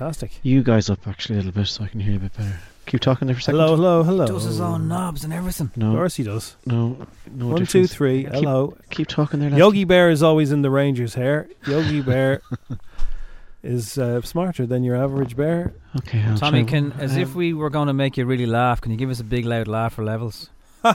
Fantastic. You guys up actually a little bit so I can hear you a bit better. Keep talking there for a second. Hello, hello, hello. Does his own knobs and everything. No. Of course he does. no, no. One, two, difference. three. Keep- Hello. Keep talking there. Lefty. Yogi Bear is always in the Rangers' hair. Yogi Bear is uh, smarter than your average bear. Okay, I'll Tommy, try- can as if um, we were going to make you really laugh, can you give us a big loud laugh for levels?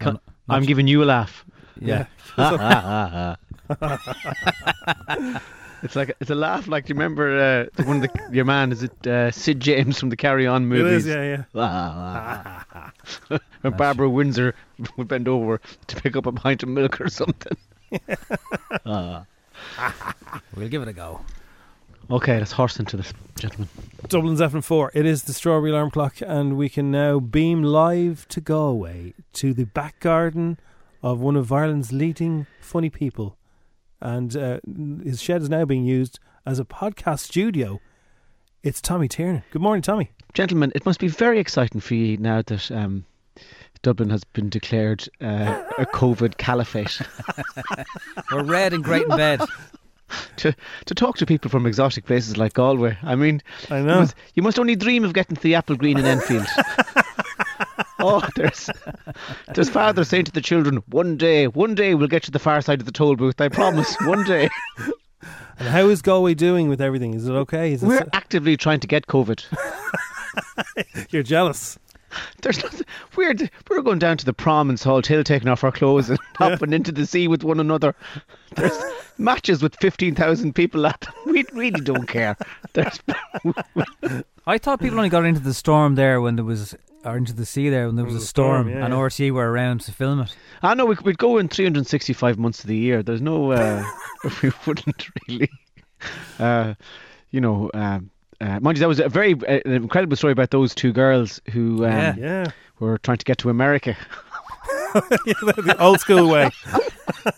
Can- I'm giving you a laugh. Yeah. it's like it's a laugh. Like do you remember uh, one of the, your man? Is it uh, Sid James from the Carry On movies? is, yeah, yeah. when Barbara Windsor would bend over to pick up a pint of milk or something. Ah. We'll give it a go. Okay, let's horse into this, gentlemen. Dublin's FM4. It is the Strawberry Alarm Clock, and we can now beam live to Galway to the back garden of one of Ireland's leading funny people. And uh, his shed is now being used as a podcast studio. It's Tommy Tiernan. Good morning, Tommy. Gentlemen, it must be very exciting for you now that um, Dublin has been declared uh, a COVID caliphate. We're red and great in bed. to to talk to people from exotic places like Galway. I mean, I you know. must, you must only dream of getting to the Applegreen in Enfield. oh, there's there's father saying to the children, "One day, one day we'll get to the far side of the toll booth. I promise. One day." And how is Galway doing with everything? Is it okay? Is We're actively trying to get COVID. You're jealous. There's nothing. We're we're going down to the prom in Salthill, taking off our clothes and hopping into the sea with one another. There's matches with fifteen thousand people at them. We really don't care. There's I thought people only got into the storm there when there was, or into the sea there when there was a storm, yeah, and yeah. RTE were around to film it. I know we, we'd go in 365 months of the year. There's no, uh, we wouldn't really, uh, you know, um, uh, mind you, that was a very uh, an incredible story about those two girls who um, Yeah. Yeah. were trying to get to America. the old school way.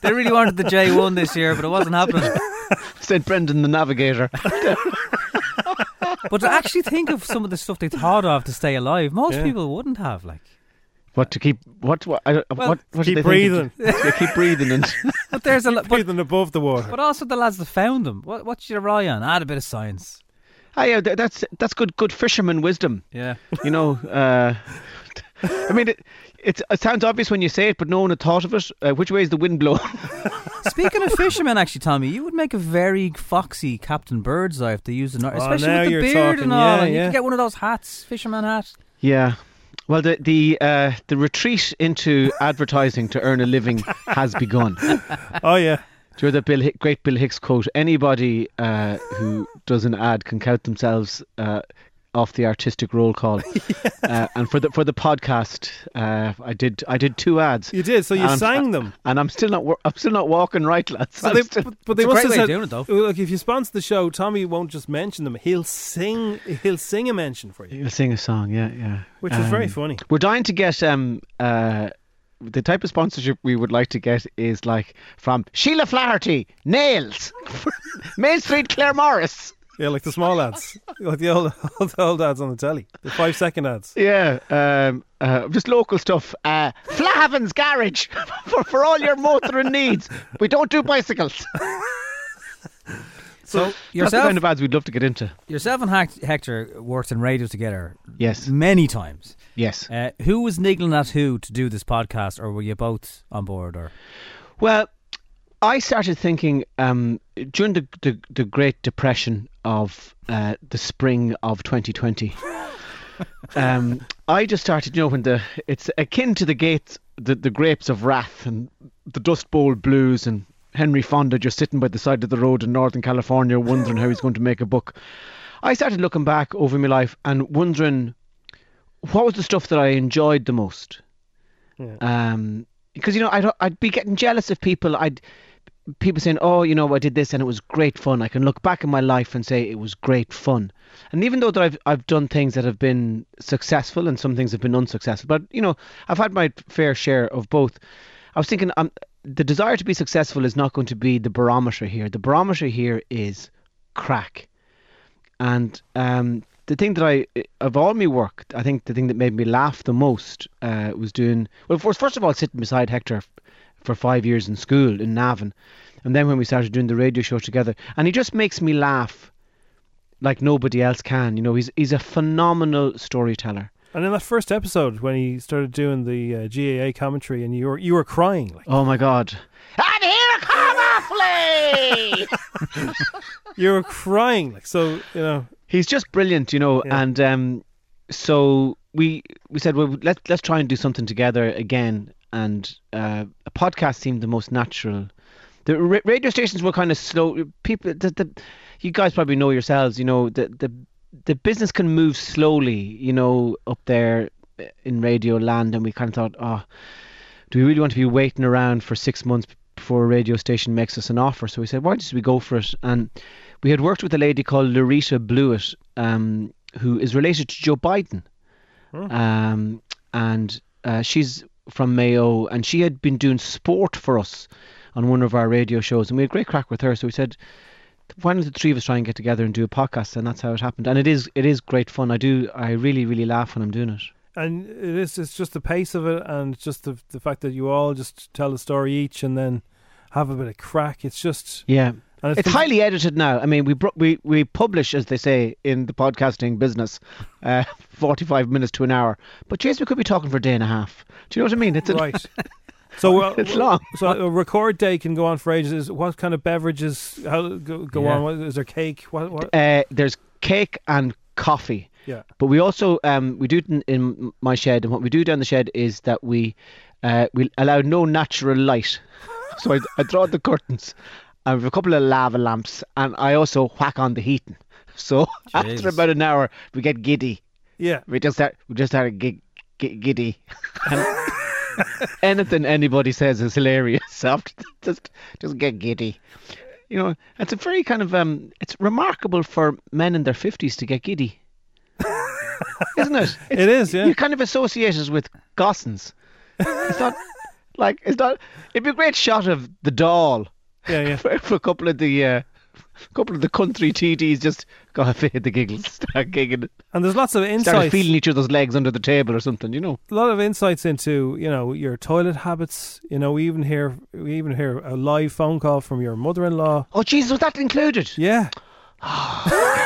They really wanted the J1 this year, but it wasn't happening. Said Brendan the Navigator. But to actually think of some of the stuff they thought of to stay alive, most Yeah. people wouldn't have. Like, What to keep? What? What? I, what, what did keep they breathing. Yeah, keep breathing and but there's a lot. But, Breathing above the water. but also the lads that found them. What, what's your eye on? Add a bit of science. ah, yeah, that's that's good good fisherman wisdom. Yeah. You know, uh, I mean, it, it's, it sounds obvious when you say it, but no one had thought of it. Uh, which way is the wind blowing? Speaking of fishermen, actually, Tommy, you would make a very foxy Captain Birdseye if they used an, especially with the beard talking, and all. yeah, and you could get one of those hats, fisherman hat. Yeah. Well, the the uh, the retreat into advertising to earn a living has begun. Oh, yeah. you know the Bill Hick, great Bill Hicks quote? Anybody uh, who does an ad can count themselves uh, off the artistic roll call. uh, and for the for the podcast, uh, I did I did two ads, You did. So you And I'm- sang them. and I'm still not I'm still not walking right, lads. So they, still- but, but they must great have said, doing it, though. Look, if you sponsor the show, Tommy won't just mention them. He'll sing. He'll sing a mention for you, He'll sing a song, yeah, yeah. which is very Um, funny. We're dying to get um uh the type of sponsorship we would like to get is like from Sheila Flaherty, Nails, Main Street, Claremorris. Yeah, like the small ads, like the old, old, old ads on the telly, the five second ads. Yeah, um, uh, just local stuff. Uh, Flahaven's Garage for, for all your motoring needs. We don't do bicycles. So That's the yourself, kind of ads we'd love to get into. yourself and Hec- Hector worked in radio together Yes, many times. yes. Uh, who was niggling at who to do this podcast, or were you both on board? Or Well, I started thinking um, during the, the the Great Depression of uh, the spring of 2020. um, I just started, you know, when the it's akin to the gates, the, the grapes of wrath and the Dust Bowl blues and Henry Fonda just sitting by the side of the road in Northern California, wondering how he's going to make a book. I started looking back over my life and wondering what was the stuff that I enjoyed the most. Yeah. Um, because you know, I'd I'd be getting jealous of people. I'd people saying, "Oh, you know, I did this and it was great fun." I can look back in my life and say it was great fun. And even though that I've I've done things that have been successful and some things have been unsuccessful, but you know, I've had my fair share of both. I was thinking, um, the desire to be successful is not going to be the barometer here. The barometer here is crack. And um, the thing that I, of all my work, I think the thing that made me laugh the most uh, was doing, well, first, first of all, sitting beside Hector for five years in school in Navan. And then when we started doing the radio show together, and he just makes me laugh like nobody else can. You know, he's he's a phenomenal storyteller. And in that first episode, when he started doing the uh, GAA commentary, and you were you were crying, like Oh my God! And here come a flea. you were crying, like so. You know, He's just brilliant, you know. Yeah. And um, so we we said, well, let's let's try and do something together again. And uh, a podcast seemed the most natural. The ra- radio stations were kind of slow. People, the, the, you guys probably know yourselves. You know, the the the business can move slowly. You know, up there in radio land, and we kind of thought, oh, do we really want to be waiting around for six months before a radio station makes us an offer? So we said, why don't we go for it? And we had worked with a lady called Laurita Blewitt, um, who is related to Joe Biden. Um, and uh, she's from Mayo, and she had been doing sport for us on one of our radio shows, and we had a great crack with her. So we said, why don't the three of us try and get together and do a podcast? And that's how it happened. And it is it is great fun. I do I really really laugh when I'm doing it. and it is it's just the pace of it, and just the the fact that you all just tell a story each, and then have a bit of crack. It's just Yeah. It's highly edited now. I mean, we we we publish, as they say in the podcasting business, uh, forty-five minutes to an hour. But Jason, we could be talking for a day and a half. Do you know what I mean? It's a, right. So uh, It's long. So a record day can go on for ages. What kind of beverages? How go, go Yeah. on? Is there cake? What? what? Uh, there's cake and coffee. Yeah. But we also um we do it in, in my shed, and what we do down the shed is that we uh we allow no natural light. so I, I draw the curtains. I have a couple of lava lamps, and I also whack on the heating. So after about an hour, we get giddy. Yeah. We just start we just start gig, gig, giddy. And anything anybody says is hilarious. After just just get giddy. You know, it's a very kind of um. It's remarkable for men in their fifties to get giddy, isn't it? It's, It is, yeah. You kind of associate it with gossins. It's not like it's not. It'd be a great shot of the doll Yeah, yeah. for, for a couple of the uh, couple of the country TDs just go have the giggles, start gigging, And there's lots of start insights. feeling each other's legs under the table or something. You know. a lot of insights into you know your toilet habits. You know, we even hear we even hear a live phone call from your mother-in-law. Oh Jesus, was that included? Yeah,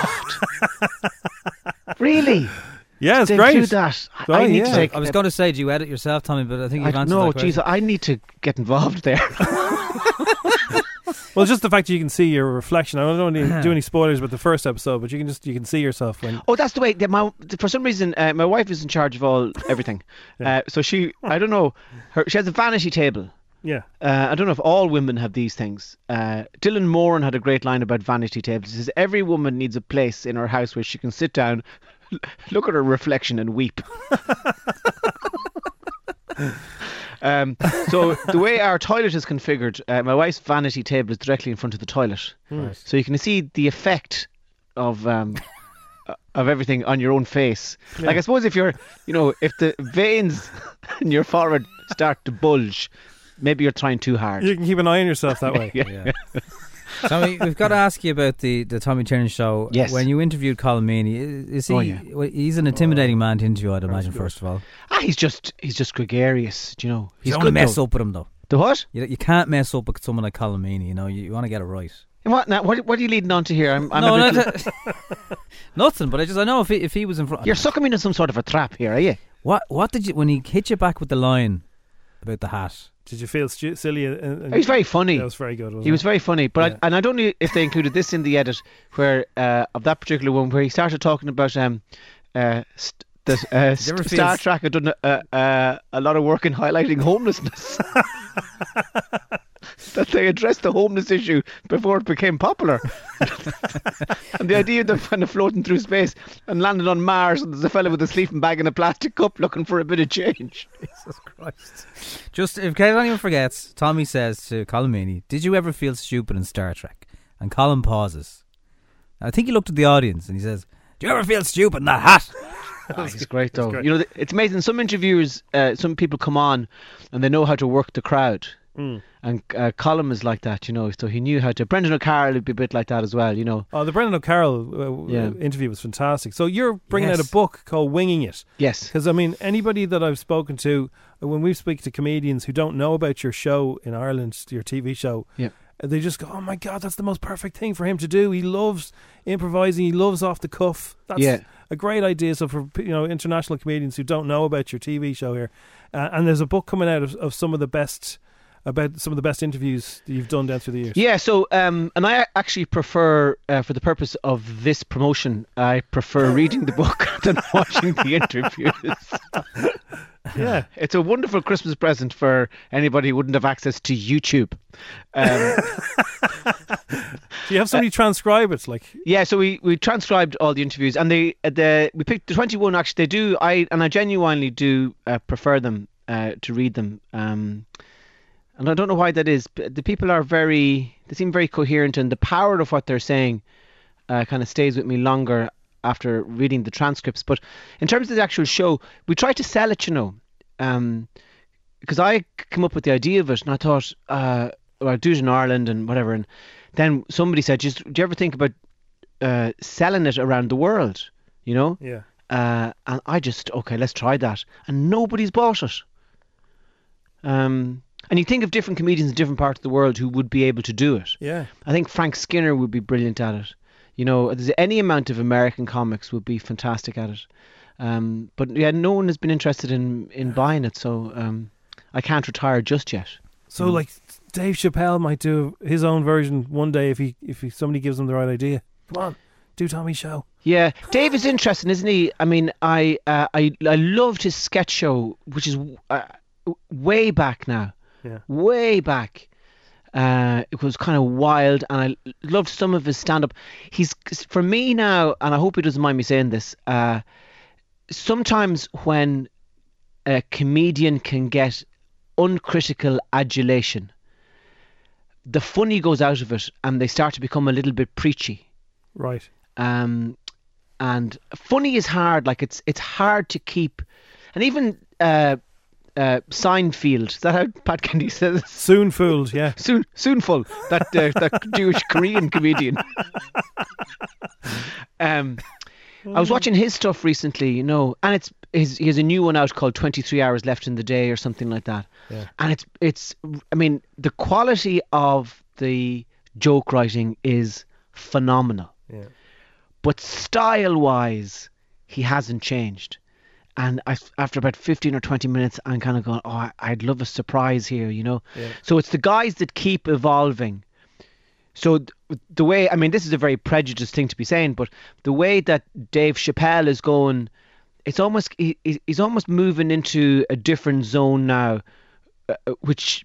Really? yeah, it's To great. include that. I- Oh, I need yeah. to take. I was going to say, do you edit yourself, Tommy? But I think you've I, answered no, that question. Jesus, I need to get involved there. Well, just the fact that you can see your reflection. I don't want to do any spoilers with the first episode, but you can just you can see yourself when. oh, that's the way. The, my, for some reason, uh, my wife is in charge of all everything. Yeah. uh, so she, I don't know, her, she has a vanity table. Yeah, Uh, I don't know if all women have these things. Uh, Dylan Moran had a great line about vanity tables. He says every woman needs a place in her house where she can sit down, look at her reflection, and weep. Um, so the way our toilet is configured, uh, my wife's vanity table is directly in front of the toilet, Right. so you can see the effect of. Um, of everything on your own face. Like I suppose if you're, you know, if the veins in your forehead start to bulge, maybe you're trying too hard. you can keep an eye on yourself that way. Yeah. Tommy, we've got to ask you about the, the Tommy Tiernan show. Yes. When you interviewed Colm Meaney, is he? Oh, yeah. He's an intimidating man to interview, I'd imagine. First of all, Ah, he's just he's just gregarious, do you know. you He's don't to mess though. up with him though. The what? You, you can't mess up with someone like Colm Meaney. You know, you, you want to get it right. And What now? What, what are you leading on to here? I'm, I'm no, not, nothing. But I just I know if he, if he was in front. You're sucking me into some sort of a trap here, are you? What what did you when he hit you back with the line about the hat? Did you feel stu- silly? And, and He was very funny. That was very good. He was it? very funny, but Yeah. I, and I don't know if they included this in the edit where uh, of that particular one where he started talking about um uh st- that uh, st- Star Trek had done a, a, a lot of work in highlighting homelessness. that they addressed the homeless issue before it became popular. and the idea of them kind of floating through space and landing on Mars and there's a fella with a sleeping bag and a plastic cup looking for a bit of change. Jesus Christ. Just in case anyone forgets, Tommy says to Colm Meaney, Did you ever feel stupid in Star Trek? And Colm pauses. I think he looked at the audience and he says, Do you ever feel stupid in that hat? Ah, he's great though. great. You know, it's amazing. Some interviewers, uh, some people come on and they know how to work the crowd. Mm. And uh, is like that, you know. So he knew how to. Brendan O'Carroll would be a bit like that as well, you know. Oh, the Brendan O'Carroll uh, Yeah. interview was fantastic. So you're bringing out a book called "Winging It." Yes. Because I mean, anybody that I've spoken to, uh, when we speak to comedians who don't know about your show in Ireland, your TV show, Yeah. uh, they just go, "Oh my god, that's the most perfect thing for him to do. He loves improvising. He loves off the cuff. That's Yeah. a great idea." So for you know international comedians who don't know about your TV show here, uh, and there's a book coming out of, of some of the best about some of the best interviews that you've done down through the years. Yeah. So, um, and I actually prefer, uh, for the purpose of this promotion, I prefer reading the book than watching the interviews. yeah. It's a wonderful Christmas present for anybody who wouldn't have access to YouTube. Um, Do you have somebody transcribe it? Like, Yeah, so we, we transcribed all the interviews, and they uh, the we picked the twenty one. Actually, they do. I and I genuinely do uh, prefer them uh, to read them. Um, and I don't know why that is. But the people are very. They seem very coherent, and the power of what they're saying uh, kind of stays with me longer after reading the transcripts. But in terms of the actual show, we tried to sell it, you know, um, because I came up with the idea of it, and I thought, uh, well, I'd do it in Ireland and whatever, and then somebody said, "Just do you ever think about uh, selling it around the world?" You know, yeah. uh, and I just okay, let's try that, and nobody's bought it. Um, and you think of different comedians in different parts of the world who would be able to do it. Yeah. I think Frank Skinner would be brilliant at it. You know, there's any amount of American comics would be fantastic at it. Um, but yeah, no one has been interested in in buying it, so um, I can't retire just yet. So like Dave Chappelle might do his own version one day if he if he, somebody gives him the right idea. Come on, do Tommy's show. Yeah, Dave is interesting, isn't he? I mean, I uh, I I loved his sketch show, which is uh, way back now, Yeah. way back. Uh, it was kind of wild, and I loved some of his stand-up. He's for me now, and I hope he doesn't mind me saying this. Uh, sometimes when a comedian can get uncritical adulation, the funny goes out of it, and they start to become a little bit preachy Right. um, and funny is hard. Like it's it's hard to keep, and even uh, uh, Seinfeld. Is that how Pat Kennedy says? it? Soon fooled. Yeah. Soon, soon full. That uh, that Jewish Korean comedian. um, I was watching his stuff recently, you know, and it's his, he has a new one out called 23 Hours Left in the Day or something like that. Yeah. And it's it's I mean the quality of the joke writing is phenomenal Yeah. but style wise, he hasn't changed. And I, after about 15 or 20 minutes, I'm kind of going, oh, I'd love a surprise here, you know? Yeah. So it's the guys that keep evolving. So th- the way, I mean, this is a very prejudiced thing to be saying, but the way that Dave Chappelle is going, it's almost, he, he- he's almost moving into a different zone now, uh, uh, which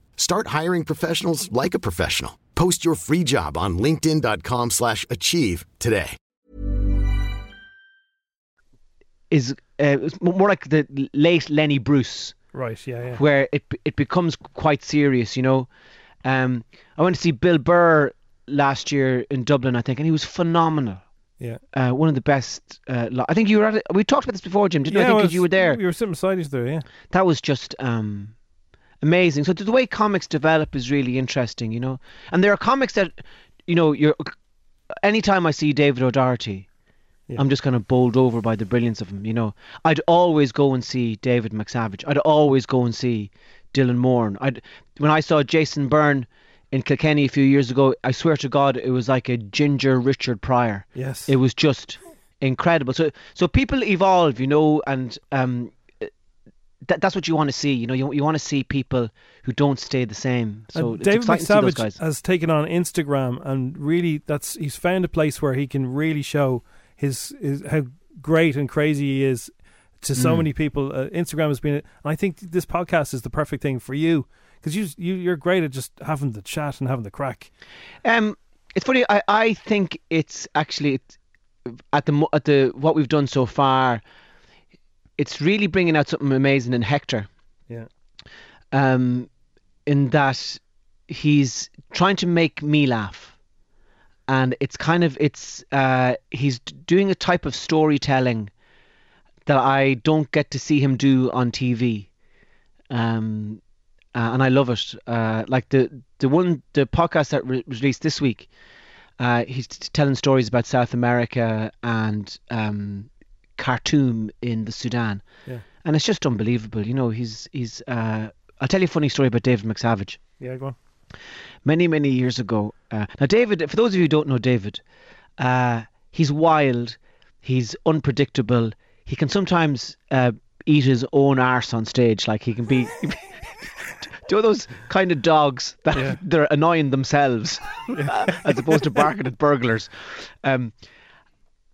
Start hiring professionals like a professional. Post your free job on linkedin.com/achieve slash achieve today. Is uh, more like the late Lenny Bruce, Right, yeah, yeah. where it it becomes quite serious. You know, um, I went to see Bill Burr last year in Dublin, I think, and he was phenomenal. Yeah. Uh, one of the best. Uh, li- I think you were at it. We talked about this before, Jim. Didn't we? I think 'cause well, you were there. We were sitting beside each other, yeah. that was just um, amazing. So the way comics develop is really interesting, you know. And there are comics that, you know, you're. Anytime I see David O'Doherty, Yeah. I'm just kind of bowled over by the brilliance of him. You know, I'd always go and see David McSavage. I'd always go and see Dylan Moran. I'd when I saw Jason Byrne in Kilkenny a few years ago. I swear to God, it was like a ginger Richard Pryor. Yes. It was just incredible. So so people evolve, you know, and um, that, that's what you want to see. You know, you you want to see people who don't stay the same. So And it's David exciting to see those McSavage has taken on Instagram, and really, that's he's found a place where he can really show his, his how great and crazy he is to so Mm. many people. Uh, Instagram has been, and I think this podcast is the perfect thing for you because you you you're great at just having the chat and having the crack. Um, it's funny. I, I think it's actually at the at the what we've done so far. It's really bringing out something amazing in Hector. Yeah. Um, in that he's trying to make me laugh, and it's kind of it's uh he's doing a type of storytelling that I don't get to see him do on TV. Um, uh, and I love it. Uh, like the the one the podcast that re- released this week, uh, he's t- telling stories about South America and um, Khartoum in the Sudan, Yeah. and it's just unbelievable. You know, he's he's. Uh, I'll tell you a funny story about David McSavage. Yeah, go on. Many many years ago, uh, now David. For those of you who don't know David, uh, he's wild, he's unpredictable. He can sometimes uh, eat his own arse on stage. Like he can be. Do you know those kind of dogs that Yeah. they're annoying themselves as opposed to barking at burglars? Um,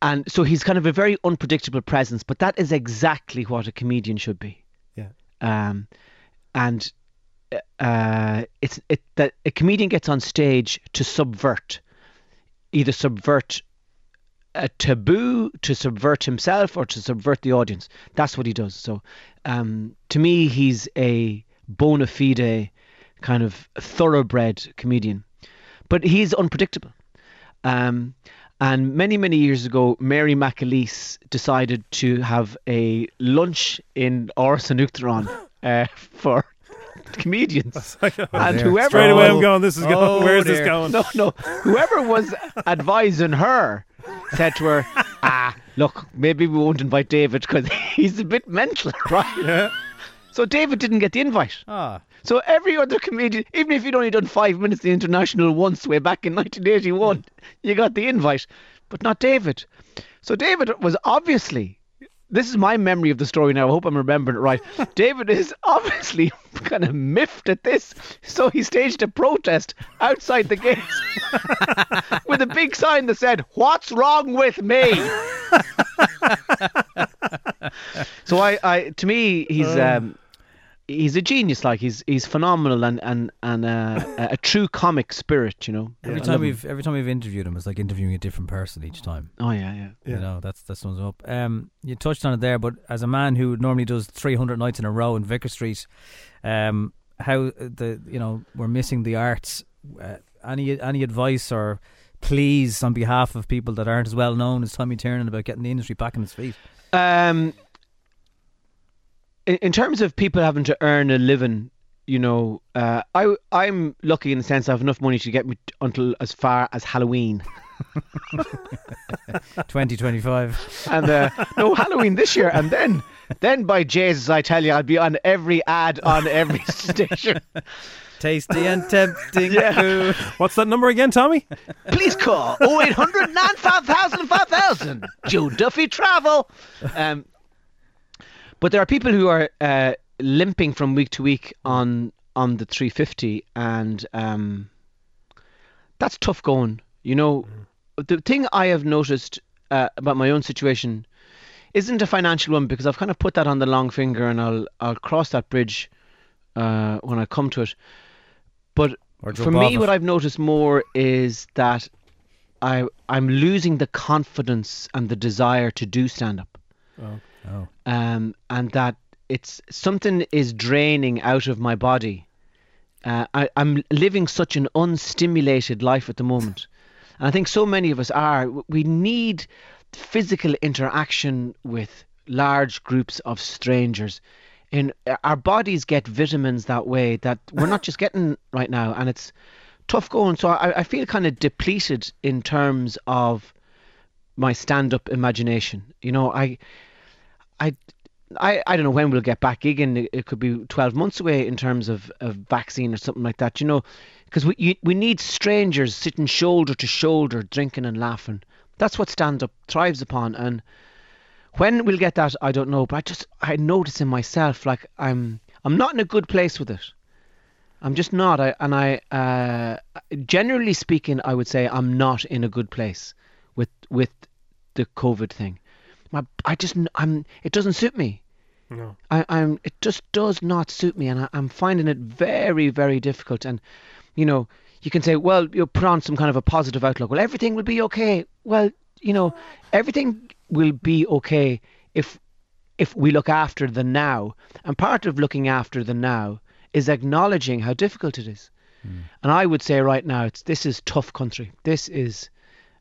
and so he's kind of a very unpredictable presence, but that is exactly what a comedian should be. Yeah. Um, and uh, it's it that a comedian gets on stage to subvert, either subvert a taboo, to subvert himself, or to subvert the audience. That's what he does. So, um, to me, he's a bona fide kind of thoroughbred comedian, but he's unpredictable. Um, and many, many years ago, Mary McAleese decided to have a lunch in Áras uh, for comedians. and dear. whoever Straight away, I'm going. This is going. Oh, Where's this going? no, no. Whoever was advising her said to her, "Ah, look, maybe we won't invite David because he's a bit mental, right?" Yeah. So David didn't get the invite. Ah, So every other comedian, even if you'd only done five minutes at the International once way back in 1981, you got the invite, but not David. So David was obviously, this is my memory of the story now. I hope I'm remembering it right. David is obviously kind of miffed at this, so he staged a protest outside the gates with a big sign that said, "What's wrong with me?" so I, I, to me, he's. Um, He's a genius, like he's he's phenomenal and and and uh, a, a true comic spirit, you know. every I time we've every time we've interviewed him, it's like interviewing a different person each time. oh yeah, yeah. Yeah. You know, that's that sums him up. Um, you touched on it there, but as a man who normally does 300 nights in a row in Vicar Street, um, how the you know we're missing the arts. Uh, any any advice or pleas on behalf of people that aren't as well known as Tommy Tiernan about getting the industry back on its feet? Um, in, in terms of people having to earn a living, you know, uh, I I'm lucky in the sense I have enough money to get me until as far as Halloween. 2025. and uh, no Halloween this year, and then then by Jesus, I tell you, I'll be on every ad on every station. Tasty and tempting Yeah. food. What's that number again, Tommy? Please call 0800 95000 5000. Joe Duffy Travel. Um, but there are people who are uh, limping from week to week on on the 350, and um, that's tough going. You know, the thing I have noticed uh, about my own situation isn't a financial one because I've kind of put that on the long finger, and I'll I'll cross that bridge uh, when I come to it. But for me, off what I've noticed more is that I I'm losing the confidence and the desire to do stand up, Oh. um, and that it's something is draining out of my body. Uh, I, I'm living such an unstimulated life at the moment, and I think so many of us are. We need physical interaction with large groups of strangers. In our bodies get vitamins that way that we're not just getting right now, and it's tough going. So I, I feel kind of depleted in terms of my stand-up imagination. You know, I, I, I don't know when we'll get back gigging. It, could be 12 months away in terms of, of vaccine or something like that. You know, because we we need strangers sitting shoulder to shoulder, drinking and laughing. That's what stand-up thrives upon, and when we'll get that, I don't know. But I just I notice in myself like I'm I'm not in a good place with it. I'm just not. I and I uh, generally speaking, I would say I'm not in a good place with with the COVID thing. My I just I'm it doesn't suit me. No. I, I'm it just does not suit me, and I, I'm finding it very very difficult. And you know, you can say, well, you'll put on some kind of a positive outlook. Well, everything will be okay. Well, you know, everything will be okay if if we look after the now. And part of looking after the now is acknowledging how difficult it is. And I would say right now, it's this is tough country. This is,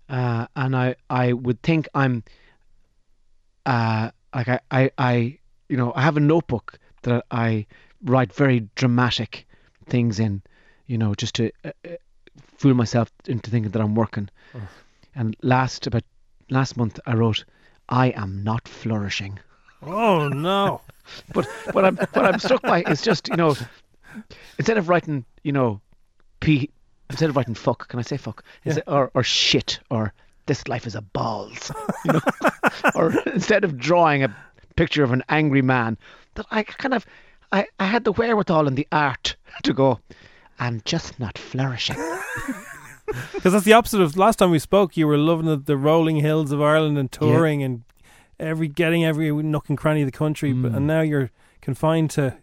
uh, and I I would think I'm, uh, like I, I I you know I have a notebook that I write very dramatic things in, you know, just to uh, uh, fool myself into thinking that I'm working. And last about last month I wrote, I am not flourishing. Oh no. But what I'm what I'm struck by is just you know, instead of writing you know, p instead of writing fuck, can I say fuck? Is it, or or shit or this life is a balls, you know, or instead of drawing a picture of an angry man, that I kind of I I had the wherewithal and the art to go. I'm just not flourishing. Because that's the opposite of last time we spoke. You were loving the, the rolling hills of Ireland and touring and every getting every nook and cranny of the country, but, and now you're confined to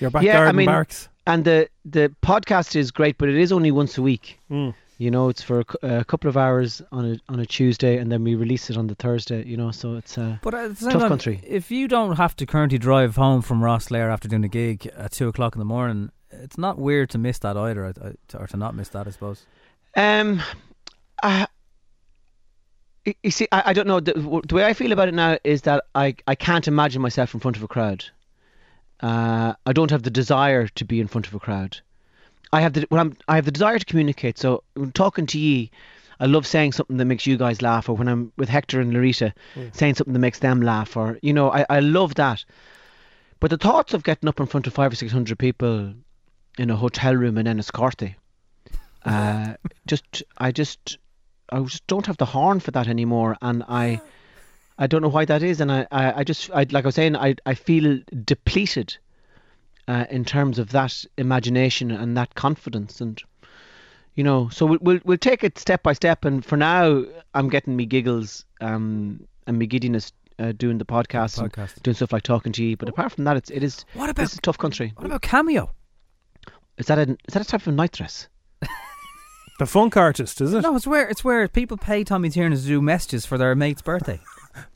your back Mm. Yeah, I mean- barracks. and the the podcast is great, but it is only once a week. Mm. You know, it's for a, a couple of hours on a on a Tuesday, and then we release it on the Thursday. You know, so it's uh, But at same Tough time, country. if you don't have to currently drive home from Ross Rosslare after doing a gig at two o'clock in the morning, it's not weird to miss that either, or to not miss that, I suppose. um, I, you see, I, I don't know. The, the way I feel about it now is that I I can't imagine myself in front of a crowd. Uh, I don't have the desire to be in front of a crowd. I have the well, I'm, I have the desire to communicate. So when talking to ye, I love saying something that makes you guys laugh, or when I'm with Hector and Laurita, saying something that makes them laugh, or you know, I, I love that. But the thoughts of getting up in front of five or six hundred people in a hotel room in Enniscorthy, uh, just I just I just don't have the horn for that anymore, and I I don't know why that is, and I I, I just I like I was saying I I feel depleted uh, in terms of that imagination and that confidence, and you know, so we'll we'll, we'll take it step by step, and for now I'm getting me giggles um and me giddiness. Uh, doing the podcast, and Podcast. doing stuff like talking to you, but apart from that, it's it is What about this is a tough country. what about Cameo? Is that a is that a type of night dress? The funk artist, is it? No, it's where it's where people pay Tommy Tiernan to do messages for their mate's birthday.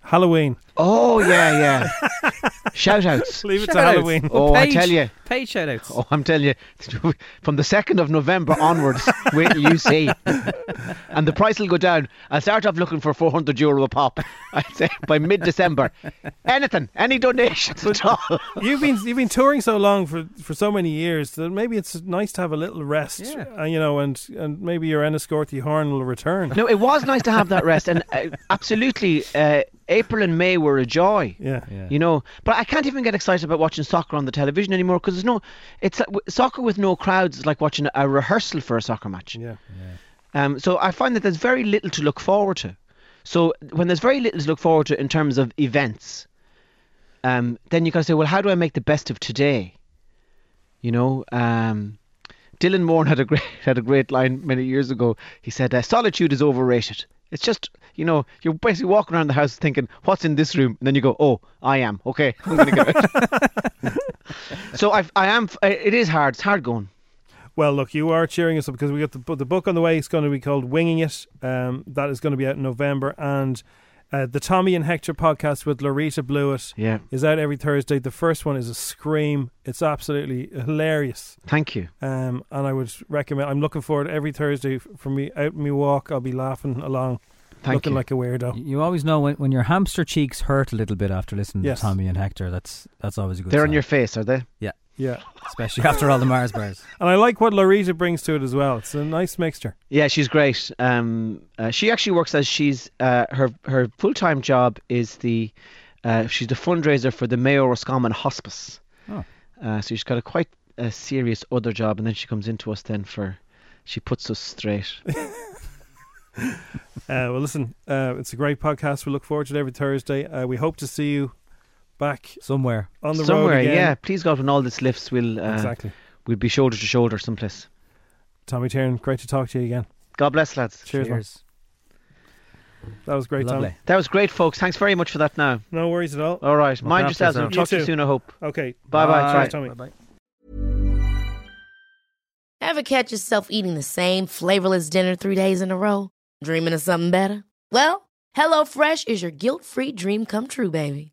Halloween. Oh yeah, yeah. Shout outs. Leave it to Shout-outs. Halloween. Oh, I Paige- tell you. Paid shout outs. Oh, I'm telling you, from the second of November onwards, wait till you see, and the price will go down. I'll start off looking for 400 euro a pop. I'd say by mid-December, anything, any donations at all. You've been you've been touring so long for, for so many years that maybe it's nice to have a little rest. Yeah. Uh, you know, and and maybe your Enniscorthy horn will return. No, it was nice to have that rest, and uh, absolutely, uh, April and May were a joy. Yeah. Yeah. You know, but I can't even get excited about watching soccer on the television anymore because there's no. It's like, soccer with no crowds is like watching a, a rehearsal for a soccer match. Yeah. Um, so I find that there's very little to look forward to. So when there's very little to look forward to in terms of events, um, then you got to say, well, how do I make the best of today? You know, um, Dylan Moran had a great had a great line many years ago. He said, uh, "Solitude is overrated. It's just you know you're basically walking around the house thinking, what's in this room?' And then you go, oh, I am okay. I'm gonna get out. so I I am. It is hard. It's hard going. Well, look, you are cheering us up because we got the the book on the way. It's going to be called Winging It. Um, that is going to be out in November, and uh, the Tommy and Hector podcast with Laurita Blewitt Yeah. is out every Thursday. The first one is a scream. It's absolutely hilarious, Thank you. um, and I would recommend. I'm looking forward every Thursday f- for me out me walk. I'll be laughing along, Thank looking you. like a weirdo. You always know when, when your hamster cheeks hurt a little bit after listening Yes. to Tommy and Hector. That's that's always a good. They're on your face, are they? Yeah, especially after all the Mars bars. and I like what Laurita brings to it as well. It's a nice mixture. Yeah, she's great. Um, uh, she actually works as she's uh, her her full time job is the uh, she's the fundraiser for the Mayo Roscommon Hospice. Oh. Uh, so she's got a quite a serious other job, and then she comes into us then for she puts us straight. Uh, well, listen, uh, it's a great podcast. We look forward to it every Thursday. Uh, we hope to see you back Somewhere. on the Somewhere, road again. yeah. Please God, when all this lifts, we'll uh, exactly. we'll be shoulder to shoulder someplace. Tommy Tiernan, great to talk to you again. God bless, lads. Cheers, man. That was great, Lovely. Tom. That was great, folks. Thanks very much for that. Now, No worries at all. all right. Mind after yourselves. and yourself. We'll talk You to you soon. I hope. Okay. Bye bye. Cheers, Bye. Tommy. Bye-bye. Ever catch yourself eating the same flavorless dinner three days in a row? Dreaming of something better? Well, HelloFresh is your guilt-free dream come true, baby.